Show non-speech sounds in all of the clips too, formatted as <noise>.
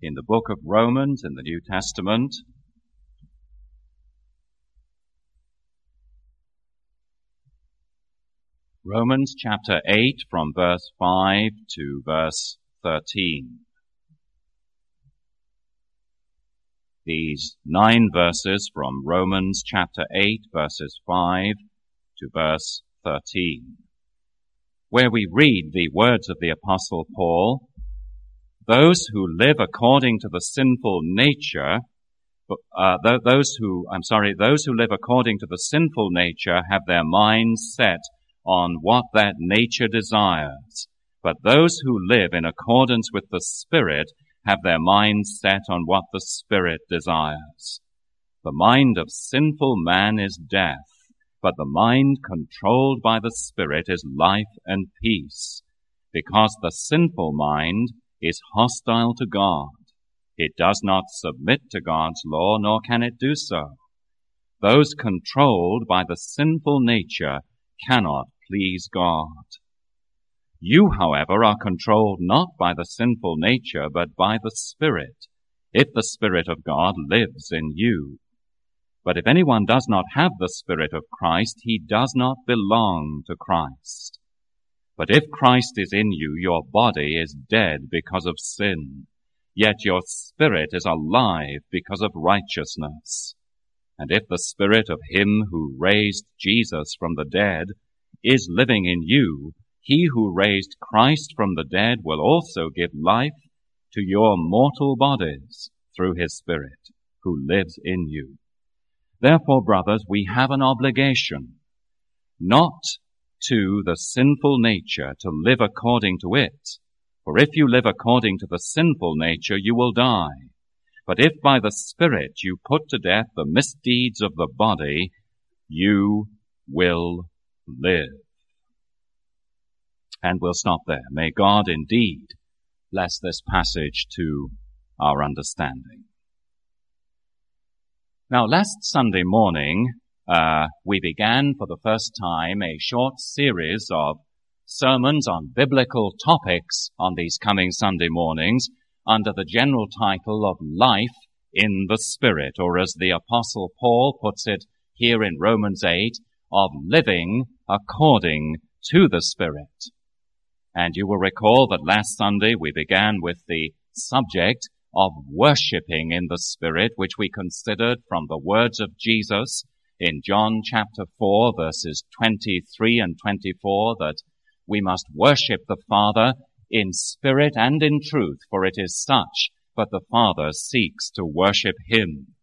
in the book of Romans in the New Testament. Romans chapter 8 from verse 5 to verse 13. These nine verses from Romans chapter 8 verses 5 to verse 13, where we read the words of the apostle Paul, those who live according to the sinful nature, uh, those who, I'm sorry, those who live according to the sinful nature have their minds set on what that nature desires. But those who live in accordance with the Spirit have their minds set on what the Spirit desires. The mind of sinful man is death, but the mind controlled by the Spirit is life and peace, because the sinful mind is hostile to God. It does not submit to God's law, nor can it do so. Those controlled by the sinful nature cannot please God. You, however, are controlled not by the sinful nature, but by the Spirit, if the Spirit of God lives in you. But if anyone does not have the Spirit of Christ, he does not belong to Christ. But if Christ is in you, your body is dead because of sin, yet your spirit is alive because of righteousness. And if the Spirit of Him who raised Jesus from the dead is living in you, he who raised Christ from the dead will also give life to your mortal bodies through his Spirit who lives in you. Therefore, brothers, we have an obligation not to the sinful nature to live according to it. For if you live according to the sinful nature, you will die. But if by the Spirit you put to death the misdeeds of the body, you will live. And we'll stop there. May God indeed bless this passage to our understanding. Now, last Sunday morning, uh, we began for the first time a short series of sermons on biblical topics on these coming Sunday mornings under the general title of Life in the Spirit, or as the Apostle Paul puts it here in Romans 8, of living according to the Spirit. And you will recall that last Sunday we began with the subject of worshipping in the Spirit, which we considered from the words of Jesus in John chapter 4 verses 23 and 24 that we must worship the Father in spirit and in truth, for it is such, but the Father seeks to worship Him.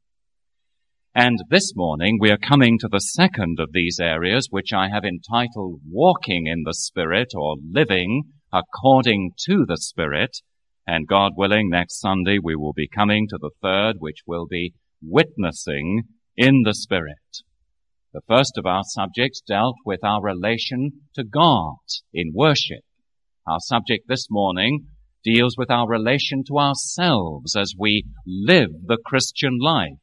And this morning we are coming to the second of these areas, which I have entitled Walking in the Spirit or Living According to the Spirit. And God willing, next Sunday we will be coming to the third, which will be Witnessing in the Spirit. The first of our subjects dealt with our relation to God in worship. Our subject this morning deals with our relation to ourselves as we live the Christian life.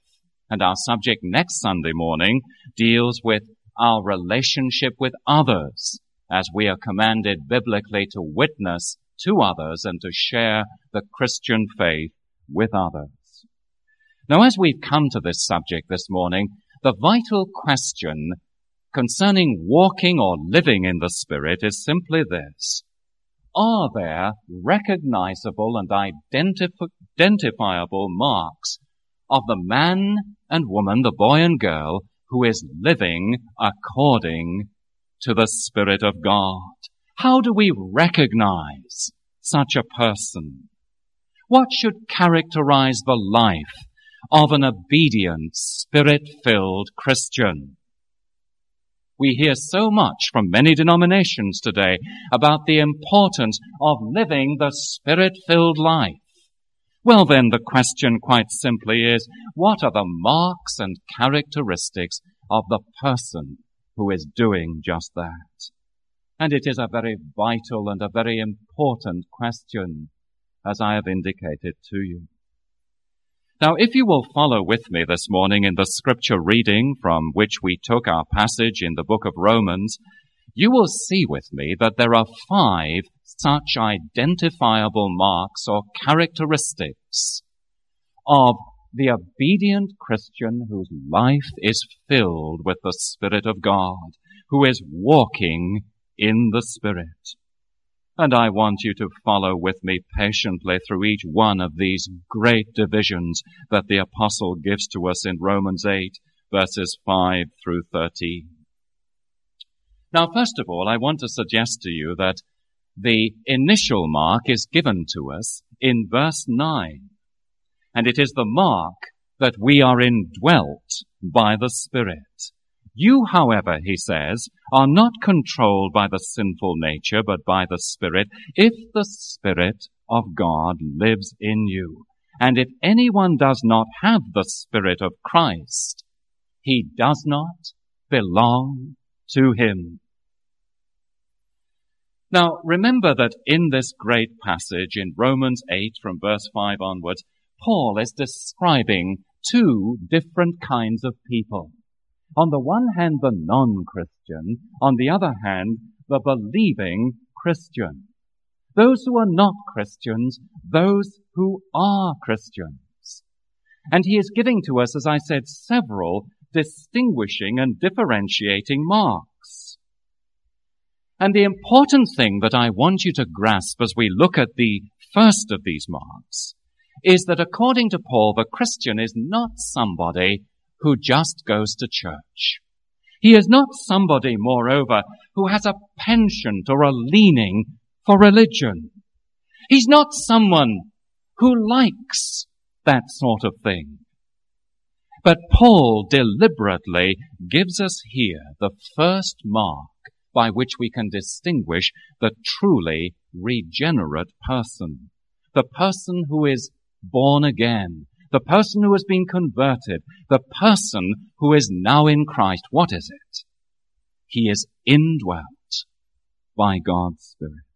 And our subject next Sunday morning deals with our relationship with others as we are commanded biblically to witness to others and to share the Christian faith with others. Now, as we've come to this subject this morning, the vital question concerning walking or living in the Spirit is simply this. Are there recognizable and identif- identifiable marks of the man and woman, the boy and girl, who is living according to the Spirit of God. How do we recognize such a person? What should characterize the life of an obedient, spirit-filled Christian? We hear so much from many denominations today about the importance of living the spirit-filled life. Well then, the question quite simply is, what are the marks and characteristics of the person who is doing just that? And it is a very vital and a very important question, as I have indicated to you. Now, if you will follow with me this morning in the scripture reading from which we took our passage in the book of Romans, you will see with me that there are five such identifiable marks or characteristics of the obedient Christian whose life is filled with the Spirit of God, who is walking in the Spirit. And I want you to follow with me patiently through each one of these great divisions that the apostle gives to us in Romans 8 verses 5 through 13. Now, first of all, I want to suggest to you that the initial mark is given to us in verse 9. And it is the mark that we are indwelt by the Spirit. You, however, he says, are not controlled by the sinful nature, but by the Spirit, if the Spirit of God lives in you. And if anyone does not have the Spirit of Christ, he does not belong to him. Now, remember that in this great passage in Romans 8 from verse 5 onwards, Paul is describing two different kinds of people. On the one hand, the non-Christian. On the other hand, the believing Christian. Those who are not Christians, those who are Christians. And he is giving to us, as I said, several distinguishing and differentiating marks. And the important thing that I want you to grasp as we look at the first of these marks is that according to Paul, the Christian is not somebody who just goes to church. He is not somebody, moreover, who has a penchant or a leaning for religion. He's not someone who likes that sort of thing. But Paul deliberately gives us here the first mark by which we can distinguish the truly regenerate person. The person who is born again. The person who has been converted. The person who is now in Christ. What is it? He is indwelt by God's Spirit.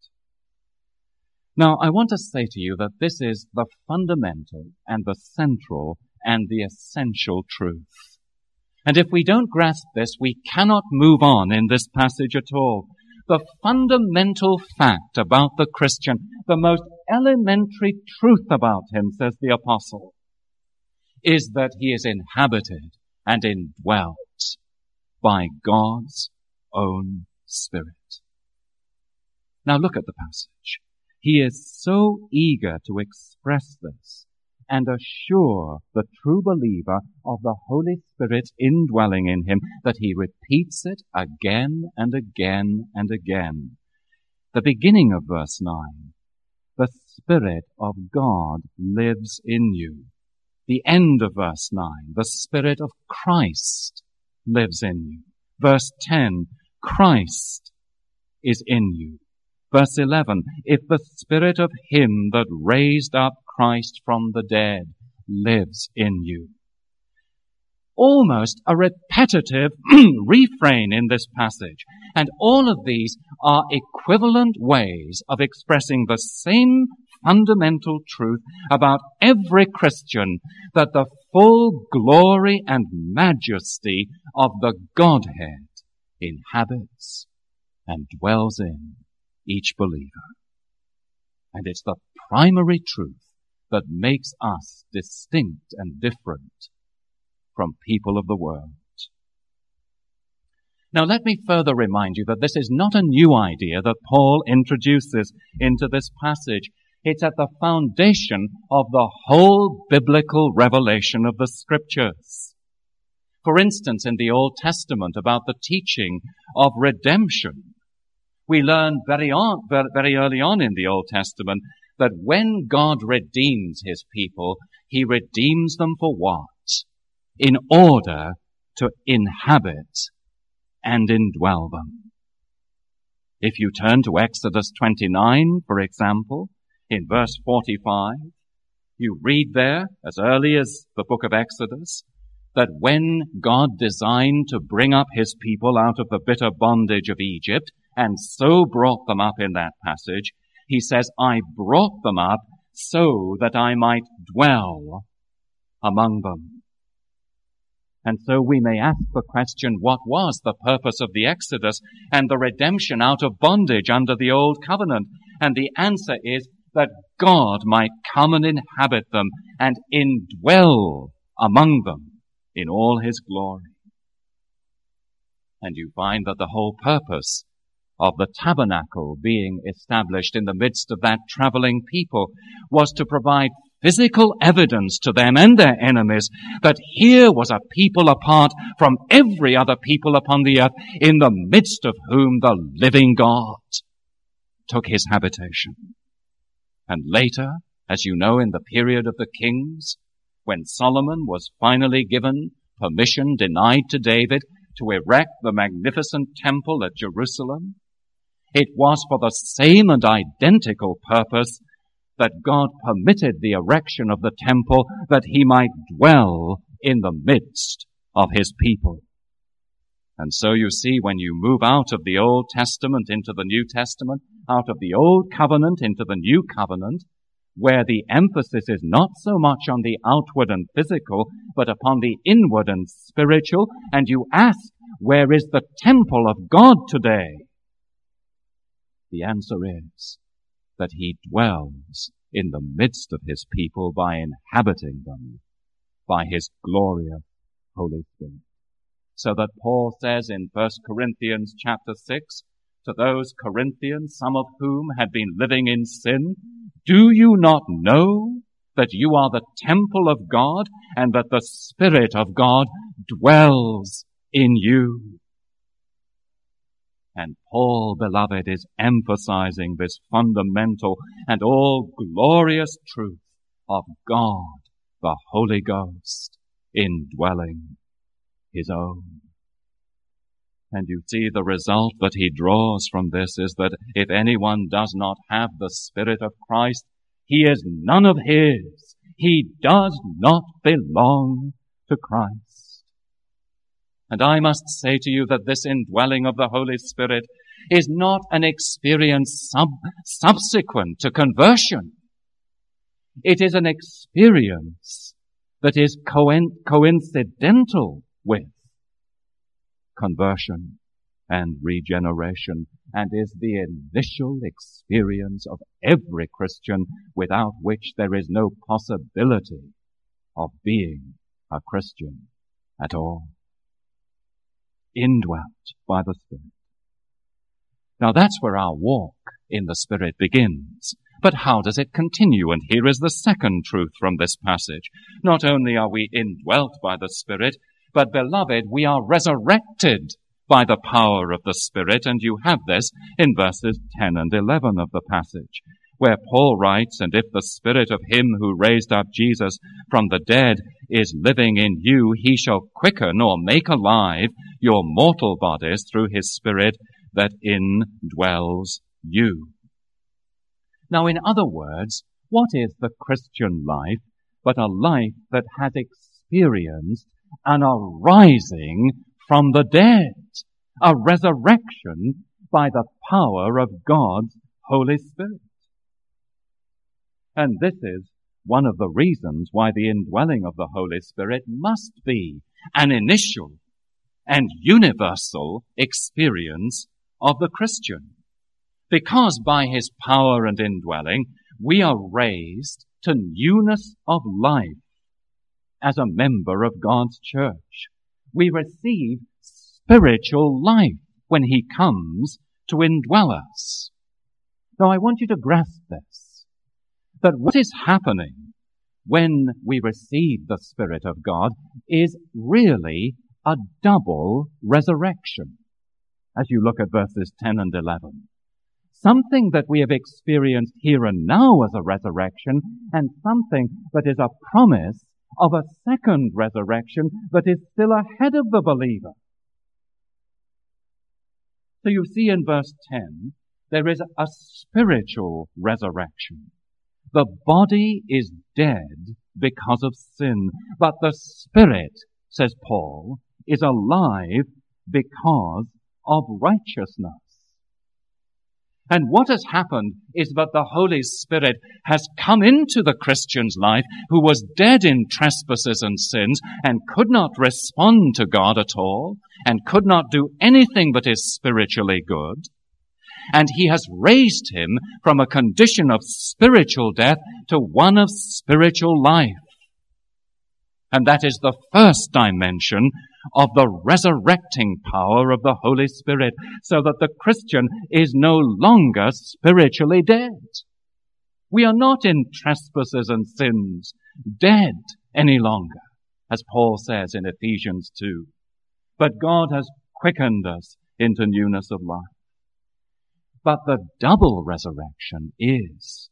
Now, I want to say to you that this is the fundamental and the central and the essential truth. And if we don't grasp this, we cannot move on in this passage at all. The fundamental fact about the Christian, the most elementary truth about him, says the apostle, is that he is inhabited and indwelt by God's own Spirit. Now look at the passage. He is so eager to express this and assure the true believer of the Holy Spirit indwelling in him that he repeats it again and again and again. The beginning of verse 9. The Spirit of God lives in you. The end of verse 9. The Spirit of Christ lives in you. Verse 10. Christ is in you. Verse 11. If the Spirit of Him that raised up Christ from the dead lives in you. Almost a repetitive <clears throat> refrain in this passage. And all of these are equivalent ways of expressing the same fundamental truth about every Christian that the full glory and majesty of the Godhead inhabits and dwells in each believer. And it's the primary truth that makes us distinct and different from people of the world. Now let me further remind you that this is not a new idea that Paul introduces into this passage. It's at the foundation of the whole biblical revelation of the scriptures. For instance, in the Old Testament about the teaching of redemption, we learn very, on, very early on in the Old Testament that when God redeems his people, he redeems them for what? In order to inhabit and indwell them. If you turn to Exodus 29, for example, in verse 45, you read there, as early as the book of Exodus, that when God designed to bring up his people out of the bitter bondage of Egypt, and so brought them up in that passage, he says, I brought them up so that I might dwell among them. And so we may ask the question, what was the purpose of the Exodus and the redemption out of bondage under the old covenant? And the answer is that God might come and inhabit them and indwell among them in all his glory. And you find that the whole purpose of the tabernacle being established in the midst of that traveling people was to provide physical evidence to them and their enemies that here was a people apart from every other people upon the earth in the midst of whom the living God took his habitation. And later, as you know, in the period of the kings, when Solomon was finally given permission denied to David to erect the magnificent temple at Jerusalem, it was for the same and identical purpose that God permitted the erection of the temple that he might dwell in the midst of his people. And so you see when you move out of the Old Testament into the New Testament, out of the Old Covenant into the New Covenant, where the emphasis is not so much on the outward and physical, but upon the inward and spiritual, and you ask, where is the temple of God today? The answer is that he dwells in the midst of his people by inhabiting them by his glorious Holy Spirit. So that Paul says in 1 Corinthians chapter 6, to those Corinthians, some of whom had been living in sin, do you not know that you are the temple of God and that the Spirit of God dwells in you? And Paul, beloved, is emphasizing this fundamental and all glorious truth of God, the Holy Ghost, indwelling his own. And you see the result that he draws from this is that if anyone does not have the Spirit of Christ, he is none of his. He does not belong to Christ. And I must say to you that this indwelling of the Holy Spirit is not an experience sub- subsequent to conversion. It is an experience that is coincidental with conversion and regeneration and is the initial experience of every Christian without which there is no possibility of being a Christian at all. Indwelt by the Spirit. Now that's where our walk in the Spirit begins. But how does it continue? And here is the second truth from this passage. Not only are we indwelt by the Spirit, but beloved, we are resurrected by the power of the Spirit, and you have this in verses 10 and 11 of the passage, where Paul writes, And if the Spirit of him who raised up Jesus from the dead is living in you, he shall quicken or make alive your mortal bodies through his Spirit that indwells you. Now, in other words, what is the Christian life but a life that has experienced an arising from the dead, a resurrection by the power of God's Holy Spirit. And this is one of the reasons why the indwelling of the Holy Spirit must be an initial and universal experience of the Christian. Because by his power and indwelling, we are raised to newness of life as a member of God's church. We receive spiritual life when He comes to indwell us. Now I want you to grasp this, that what is happening when we receive the Spirit of God is really a double resurrection. As you look at verses 10 and 11. Something that we have experienced here and now as a resurrection and something that is a promise of a second resurrection that is still ahead of the believer. So you see in verse 10, there is a spiritual resurrection. The body is dead because of sin, but the spirit, says Paul, is alive because of righteousness. And what has happened is that the Holy Spirit has come into the Christian's life who was dead in trespasses and sins and could not respond to God at all and could not do anything that is spiritually good. and he has raised him from a condition of spiritual death to one of spiritual life. And that is the first dimension of the resurrecting power of the Holy Spirit, so that the Christian is no longer spiritually dead. We are not in trespasses and sins dead any longer, as Paul says in Ephesians 2. But God has quickened us into newness of life. But the double resurrection is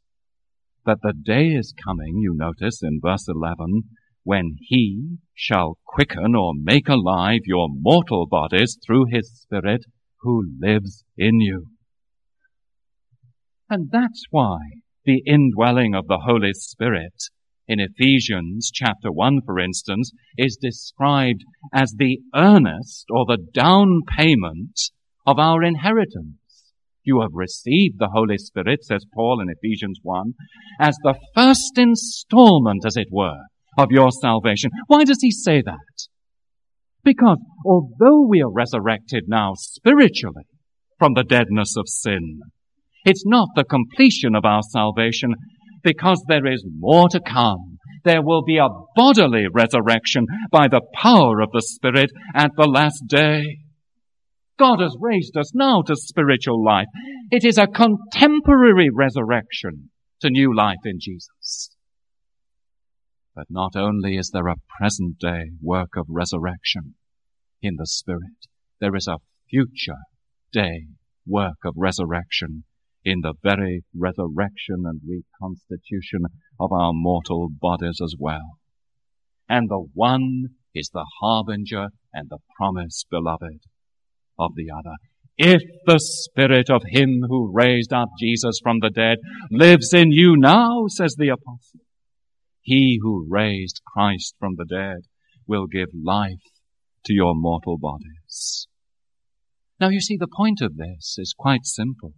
that the day is coming, you notice in verse 11, when he shall quicken or make alive your mortal bodies through his Spirit who lives in you. And that's why the indwelling of the Holy Spirit in Ephesians chapter 1, for instance, is described as the earnest or the down payment of our inheritance. You have received the Holy Spirit, says Paul in Ephesians 1, as the first installment, as it were, of your salvation. Why does he say that? Because although we are resurrected now spiritually from the deadness of sin, it's not the completion of our salvation because there is more to come. There will be a bodily resurrection by the power of the Spirit at the last day. God has raised us now to spiritual life. It is a contemporary resurrection to new life in Jesus. But not only is there a present day work of resurrection in the Spirit, there is a future day work of resurrection in the very resurrection and reconstitution of our mortal bodies as well. And the one is the harbinger and the promise, beloved, of the other. If the Spirit of Him who raised up Jesus from the dead lives in you now, says the apostle, he who raised Christ from the dead will give life to your mortal bodies. Now you see, the point of this is quite simple.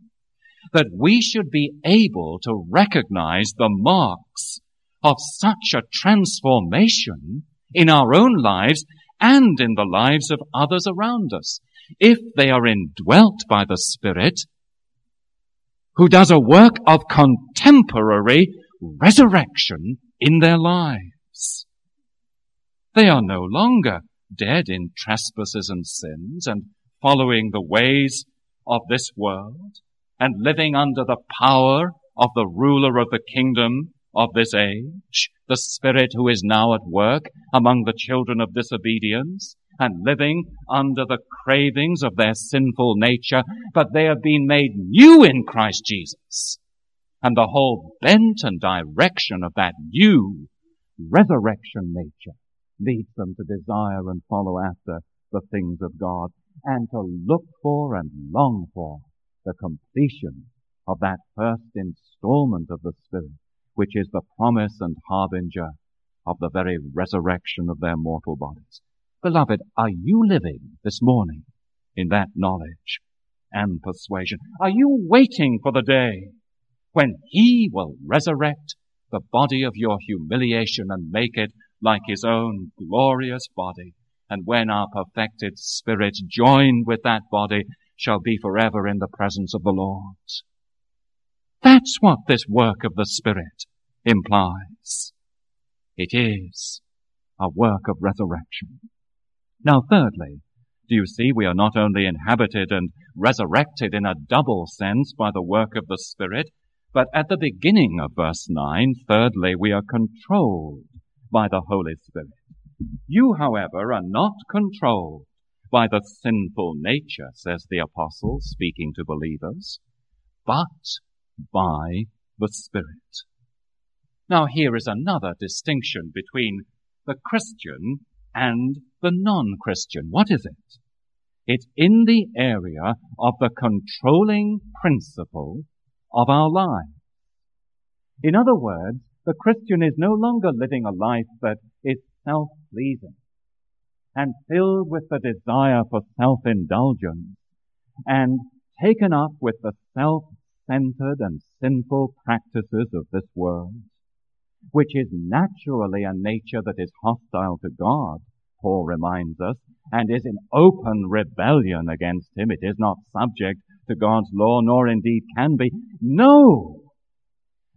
That we should be able to recognize the marks of such a transformation in our own lives and in the lives of others around us. If they are indwelt by the Spirit, who does a work of contemporary resurrection in their lives. They are no longer dead in trespasses and sins and following the ways of this world and living under the power of the ruler of the kingdom of this age, the spirit who is now at work among the children of disobedience and living under the cravings of their sinful nature, but they have been made new in Christ Jesus and the whole bent and direction of that new resurrection nature leads them to desire and follow after the things of God and to look for and long for the completion of that first installment of the Spirit, which is the promise and harbinger of the very resurrection of their mortal bodies. Beloved, are you living this morning in that knowledge and persuasion? Are you waiting for the day when he will resurrect the body of your humiliation and make it like his own glorious body. And when our perfected spirit joined with that body shall be forever in the presence of the Lord. That's what this work of the Spirit implies. It is a work of resurrection. Now thirdly, do you see we are not only inhabited and resurrected in a double sense by the work of the Spirit, but at the beginning of verse 9, thirdly, we are controlled by the Holy Spirit. You, however, are not controlled by the sinful nature, says the apostle, speaking to believers, but by the Spirit. Now here is another distinction between the Christian and the non-Christian. What is it? It's in the area of the controlling principle of our lives. In other words, the Christian is no longer living a life that is self-pleasing and filled with the desire for self-indulgence and taken up with the self-centered and sinful practices of this world, which is naturally a nature that is hostile to God, Paul reminds us, and is in open rebellion against Him. It is not subject to God's law, nor indeed can be. No!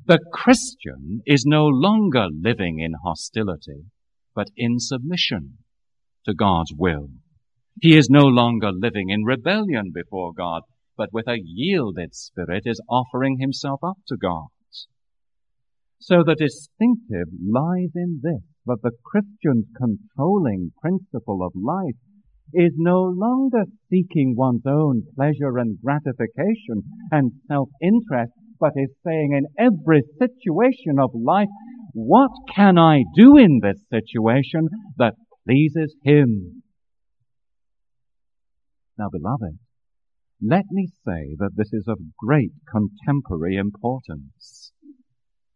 The Christian is no longer living in hostility, but in submission to God's will. He is no longer living in rebellion before God, but with a yielded spirit is offering himself up to God. So the distinctive lies in this, that the Christian's controlling principle of life is no longer seeking one's own pleasure and gratification and self-interest, but is saying in every situation of life, what can I do in this situation that pleases Him? Now, beloved, let me say that this is of great contemporary importance.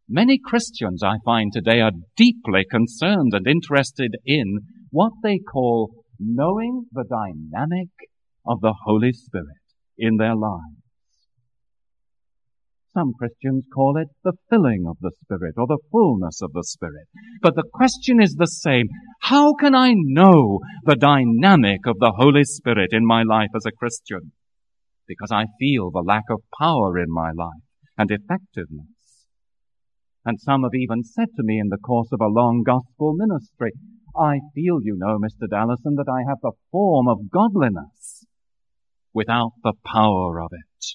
Many Christians I find today are deeply concerned and interested in what they call knowing the dynamic of the Holy Spirit in their lives. Some Christians call it the filling of the Spirit or the fullness of the Spirit. But the question is the same. How can I know the dynamic of the Holy Spirit in my life as a Christian? Because I feel the lack of power in my life and effectiveness. And some have even said to me in the course of a long gospel ministry, I feel, you know, Mr. Dallison, that I have the form of godliness without the power of it.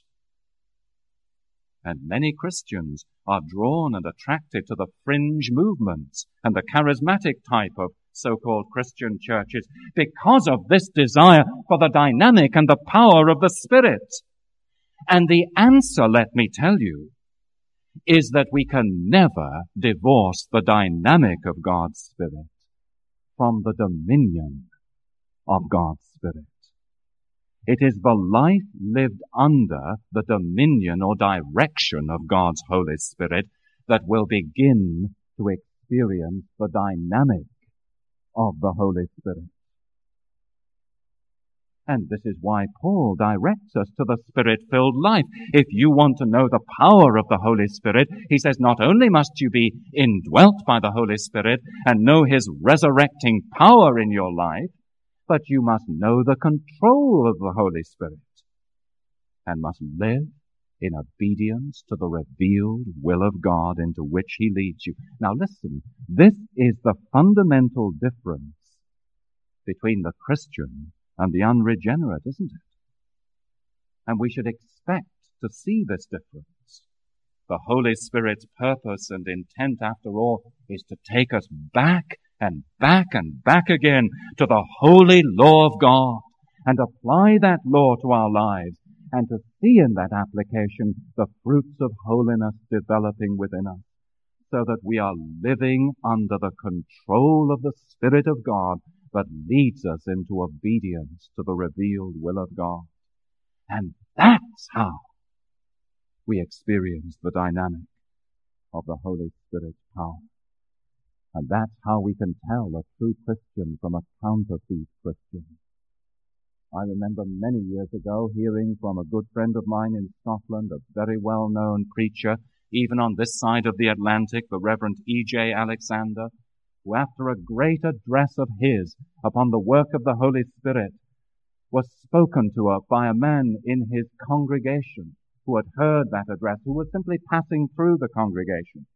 And many Christians are drawn and attracted to the fringe movements and the charismatic type of so-called Christian churches because of this desire for the dynamic and the power of the Spirit. And the answer, let me tell you, is that we can never divorce the dynamic of God's Spirit from the dominion of God's Spirit. It is the life lived under the dominion or direction of God's Holy Spirit that will begin to experience the dynamic of the Holy Spirit. And this is why Paul directs us to the Spirit-filled life. If you want to know the power of the Holy Spirit, he says not only must you be indwelt by the Holy Spirit and know His resurrecting power in your life, but you must know the control of the Holy Spirit and must live in obedience to the revealed will of God into which He leads you. Now listen, this is the fundamental difference between the Christian and the unregenerate, isn't it? And we should expect to see this difference. The Holy Spirit's purpose and intent, after all, is to take us back and back and back again to the holy law of God and apply that law to our lives and to see in that application the fruits of holiness developing within us so that we are living under the control of the Spirit of God but leads us into obedience to the revealed will of God. And that's how we experience the dynamic of the Holy Spirit's power. And that's how we can tell a true Christian from a counterfeit Christian. I remember many years ago hearing from a good friend of mine in Scotland, a very well-known preacher, even on this side of the Atlantic, the Reverend E.J. Alexander, who after a great address of his upon the work of the Holy Spirit was spoken to her by a man in his congregation who had heard that address, who was simply passing through the congregation.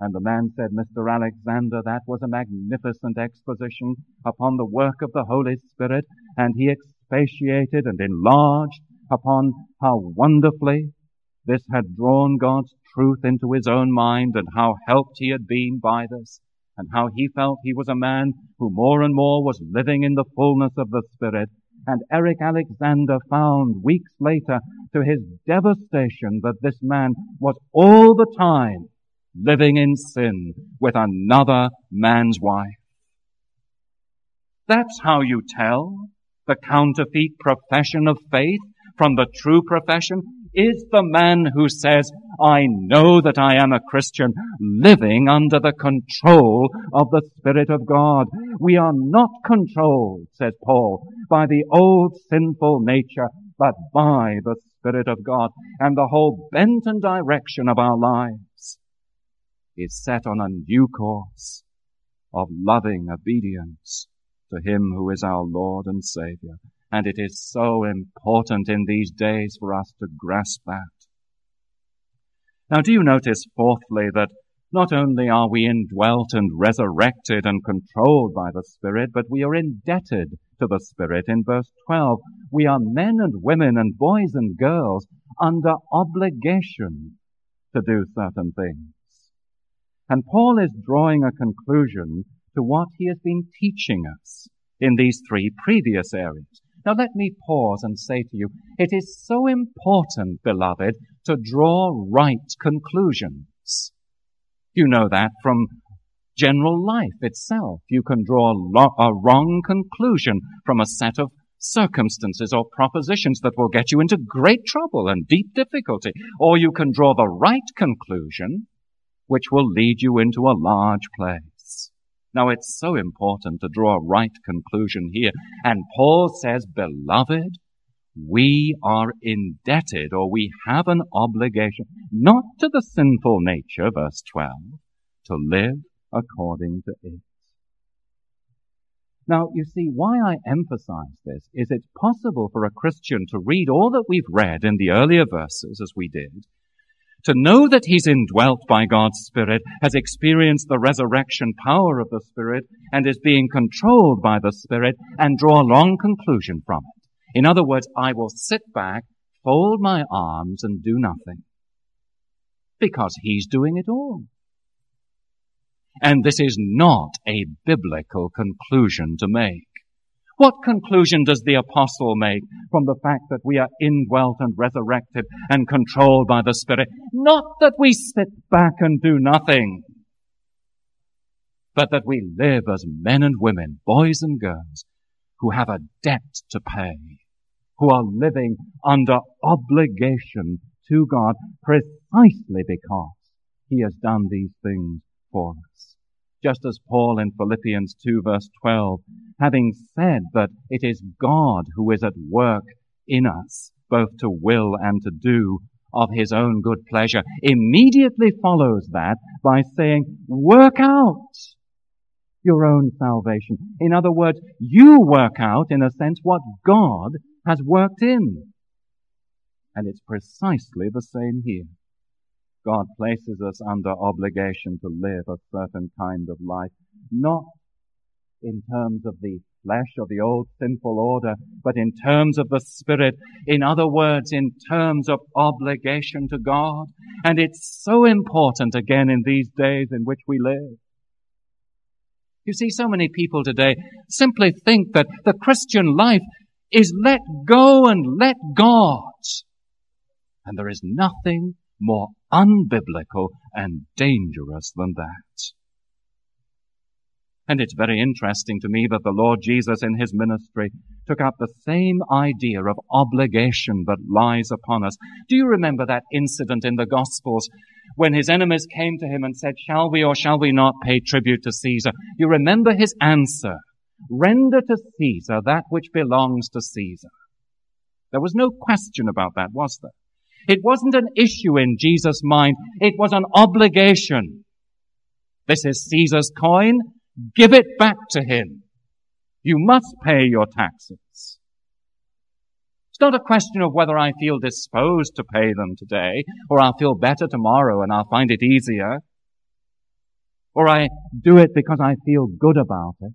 And the man said, Mr. Alexander, that was a magnificent exposition upon the work of the Holy Spirit, and he expatiated and enlarged upon how wonderfully this had drawn God's truth into his own mind and how helped he had been by this and how he felt he was a man who more and more was living in the fullness of the Spirit. And Eric Alexander found weeks later to his devastation that this man was all the time living in sin with another man's wife. That's how you tell the counterfeit profession of faith from the true profession is the man who says, I know that I am a Christian living under the control of the Spirit of God. We are not controlled, says Paul, by the old sinful nature, but by the Spirit of God. And the whole bent and direction of our lives is set on a new course of loving obedience to Him who is our Lord and Savior. And it is so important in these days for us to grasp that. Now do you notice fourthly that not only are we indwelt and resurrected and controlled by the Spirit, but we are indebted to the Spirit. In verse 12, we are men and women and boys and girls under obligation to do certain things. And Paul is drawing a conclusion to what he has been teaching us in these three previous areas. Now let me pause and say to you, it is so important, beloved, to draw right conclusions. You know that from general life itself. You can draw a wrong conclusion from a set of circumstances or propositions that will get you into great trouble and deep difficulty. Or you can draw the right conclusion, which will lead you into a large place. Now it's so important to draw a right conclusion here. And Paul says, beloved, we are indebted or we have an obligation, not to the sinful nature, verse 12, to live according to it. Now, you see, why I emphasize this is it's possible for a Christian to read all that we've read in the earlier verses as we did, to know that he's indwelt by God's Spirit, has experienced the resurrection power of the Spirit, and is being controlled by the Spirit, and draw a long conclusion from it. In other words, I will sit back, fold my arms, and do nothing. Because He's doing it all. And this is not a biblical conclusion to make. What conclusion does the apostle make from the fact that we are indwelt and resurrected and controlled by the Spirit? Not that we sit back and do nothing, but that we live as men and women, boys and girls, who have a debt to pay who are living under obligation to God precisely because He has done these things for us. Just as Paul in Philippians 2 verse 12, having said that it is God who is at work in us, both to will and to do of his own good pleasure, immediately follows that by saying, work out your own salvation. In other words, you work out, in a sense, what God has worked in. And it's precisely the same here. God places us under obligation to live a certain kind of life, not in terms of the flesh or the old sinful order, but in terms of the Spirit. In other words, in terms of obligation to God. And it's so important again in these days in which we live. You see, so many people today simply think that the Christian life is let go and let God. And there is nothing more unbiblical and dangerous than that. And it's very interesting to me that the Lord Jesus in his ministry took up the same idea of obligation that lies upon us. Do you remember that incident in the Gospels when his enemies came to him and said, shall we or shall we not pay tribute to Caesar? You remember his answer. Render to Caesar that which belongs to Caesar. There was no question about that, was there? It wasn't an issue in Jesus' mind. It was an obligation. This is Caesar's coin. Give it back to him. You must pay your taxes. It's not a question of whether I feel disposed to pay them today, or I'll feel better tomorrow and I'll find it easier, or I do it because I feel good about it.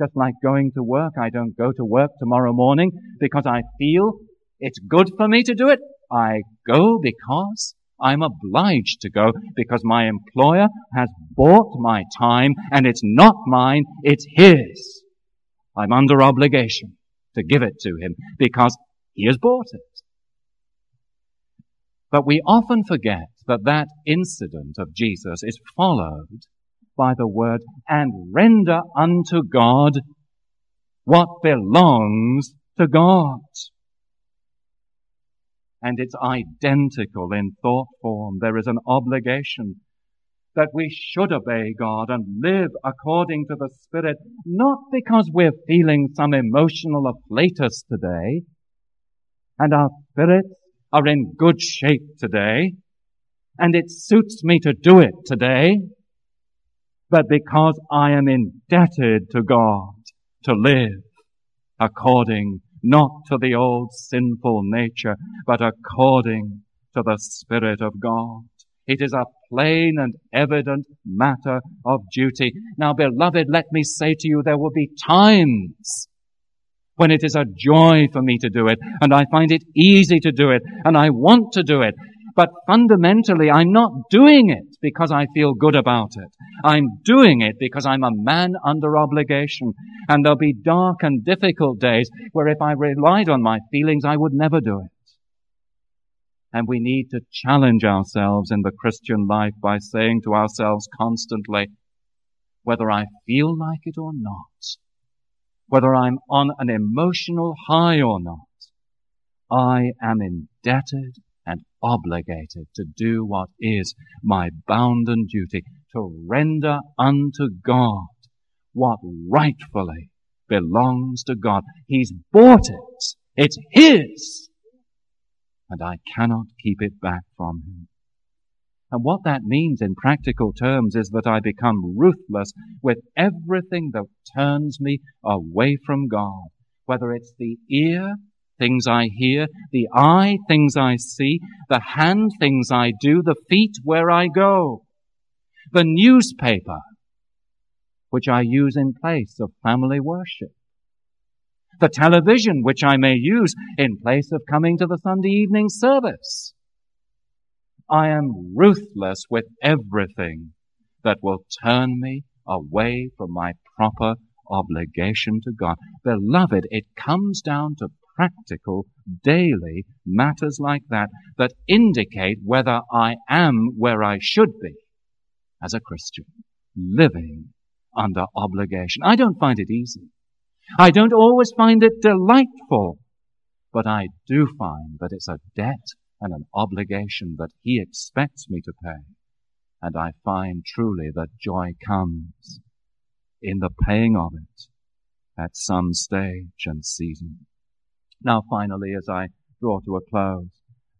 Just like going to work, I don't go to work tomorrow morning because I feel it's good for me to do it. I go because I'm obliged to go because my employer has bought my time and it's not mine, it's his. I'm under obligation to give it to him because he has bought it. But we often forget that that incident of Jesus is followed by the word, and render unto God what belongs to God. And it's identical in thought form. There is an obligation that we should obey God and live according to the Spirit, not because we're feeling some emotional afflatus today, and our spirits are in good shape today, and it suits me to do it today, but because I am indebted to God to live according not to the old sinful nature, but according to the Spirit of God. It is a plain and evident matter of duty. Now, beloved, let me say to you, there will be times when it is a joy for me to do it, and I find it easy to do it, and I want to do it. But fundamentally, I'm not doing it because I feel good about it. I'm doing it because I'm a man under obligation. And there'll be dark and difficult days where if I relied on my feelings, I would never do it. And we need to challenge ourselves in the Christian life by saying to ourselves constantly, whether I feel like it or not, whether I'm on an emotional high or not, I am indebted and obligated to do what is my bounden duty, to render unto God what rightfully belongs to God. He's bought it. It's His. And I cannot keep it back from Him. And what that means in practical terms is that I become ruthless with everything that turns me away from God. Whether it's the ear things I hear, the eye, things I see, the hand, things I do, the feet, where I go, the newspaper, which I use in place of family worship, the television, which I may use in place of coming to the Sunday evening service. I am ruthless with everything that will turn me away from my proper obligation to God. Beloved, it comes down to practical, daily matters like that that indicate whether I am where I should be as a Christian, living under obligation. I don't find it easy. I don't always find it delightful, but I do find that it's a debt and an obligation that He expects me to pay. And I find truly that joy comes in the paying of it at some stage and season. Now finally, as I draw to a close,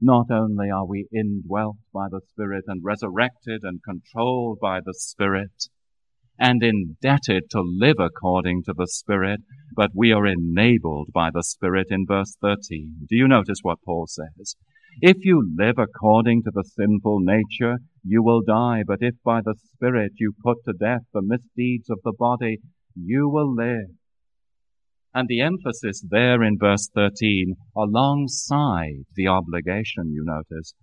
not only are we indwelt by the Spirit and resurrected and controlled by the Spirit and indebted to live according to the Spirit, but we are enabled by the Spirit in verse 13. Do you notice what Paul says? If you live according to the sinful nature, you will die, but if by the Spirit you put to death the misdeeds of the body, you will live. And the emphasis there in verse 13, alongside the obligation, you notice,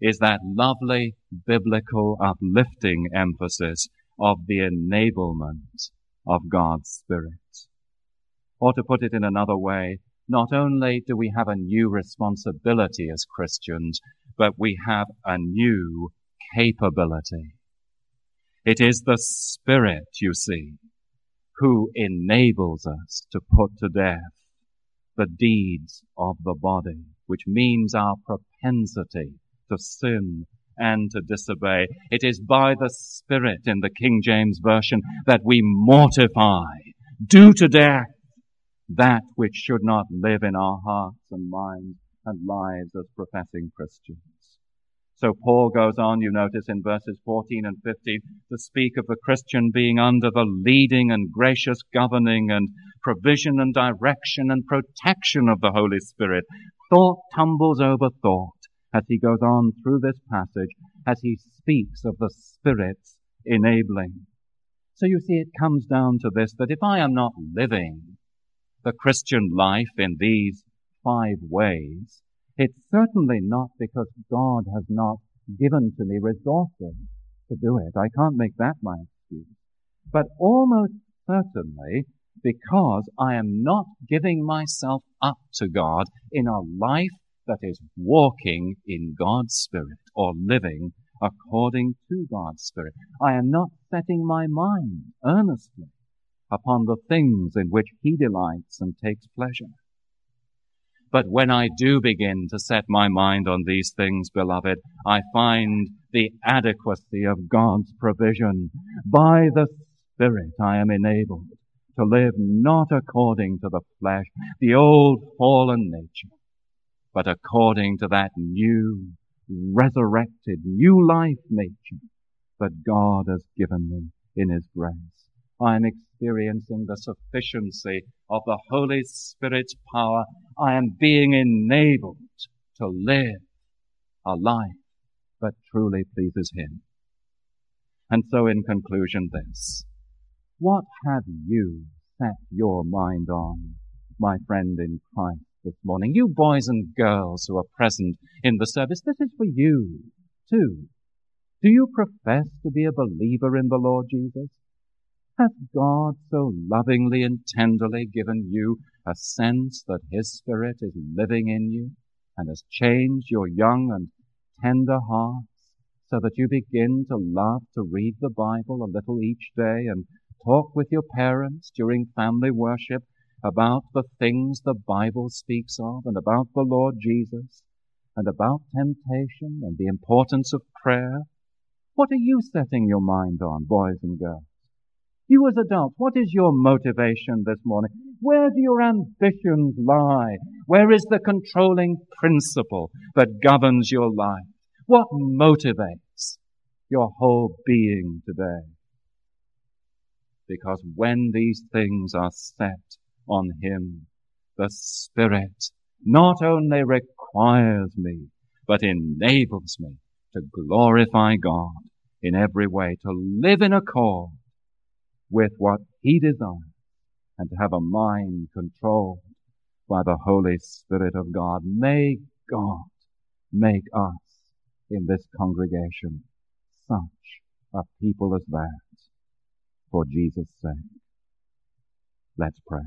is that lovely biblical uplifting emphasis of the enablement of God's Spirit. Or to put it in another way, not only do we have a new responsibility as Christians, but we have a new capability. It is the Spirit, you see, who enables us to put to death the deeds of the body, which means our propensity to sin and to disobey. It is by the Spirit in the King James Version that we mortify, do to death that which should not live in our hearts and minds and lives as professing Christians. So Paul goes on, you notice in verses 14 and 15, to speak of the Christian being under the leading and gracious governing and provision and direction and protection of the Holy Spirit. Thought tumbles over thought as he goes on through this passage, as he speaks of the Spirit's enabling. So you see, it comes down to this, that if I am not living the Christian life in these five ways, it's certainly not because God has not given to me resources to do it. I can't make that my excuse. But almost certainly because I am not giving myself up to God in a life that is walking in God's Spirit or living according to God's Spirit. I am not setting my mind earnestly upon the things in which He delights and takes pleasure. But when I do begin to set my mind on these things, beloved, I find the adequacy of God's provision. By the Spirit I am enabled to live not according to the flesh, the old fallen nature, but according to that new, resurrected, new life nature that God has given me in His grace. I am experiencing the sufficiency of the Holy Spirit's power. I am being enabled to live a life that truly pleases Him. And so in conclusion this, what have you set your mind on, my friend in Christ this morning? You boys and girls who are present in the service, this is for you too. Do you profess to be a believer in the Lord Jesus? Hath God so lovingly and tenderly given you a sense that His Spirit is living in you and has changed your young and tender hearts so that you begin to love to read the Bible a little each day and talk with your parents during family worship about the things the Bible speaks of and about the Lord Jesus and about temptation and the importance of prayer? What are you setting your mind on, boys and girls? You as adults, what is your motivation this morning? Where do your ambitions lie? Where is the controlling principle that governs your life? What motivates your whole being today? Because when these things are set on Him, the Spirit not only requires me, but enables me to glorify God in every way, to live in accord with what He desires and to have a mind controlled by the Holy Spirit of God. May God make us in this congregation such a people as that for Jesus' sake. Let's pray.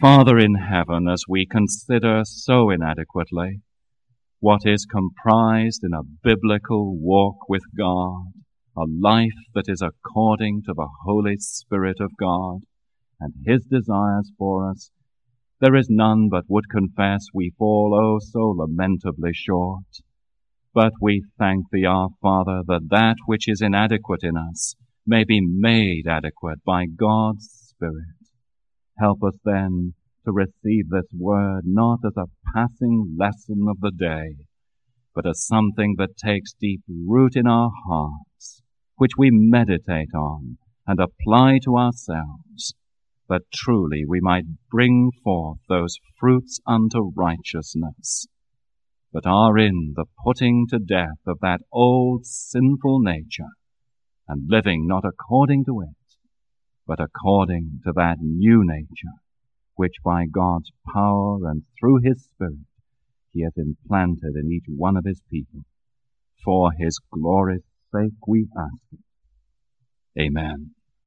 Father in heaven, as we consider so inadequately what is comprised in a biblical walk with God, a life that is according to the Holy Spirit of God and His desires for us, there is none but would confess we fall oh so lamentably short. But we thank Thee, our Father, that that which is inadequate in us may be made adequate by God's Spirit. Help us then to receive this word not as a passing lesson of the day, but as something that takes deep root in our hearts, which we meditate on and apply to ourselves, that truly we might bring forth those fruits unto righteousness that are in the putting to death of that old sinful nature and living not according to it, but according to that new nature which by God's power and through His Spirit He has implanted in each one of His people. For His glory's sake we ask it. Amen.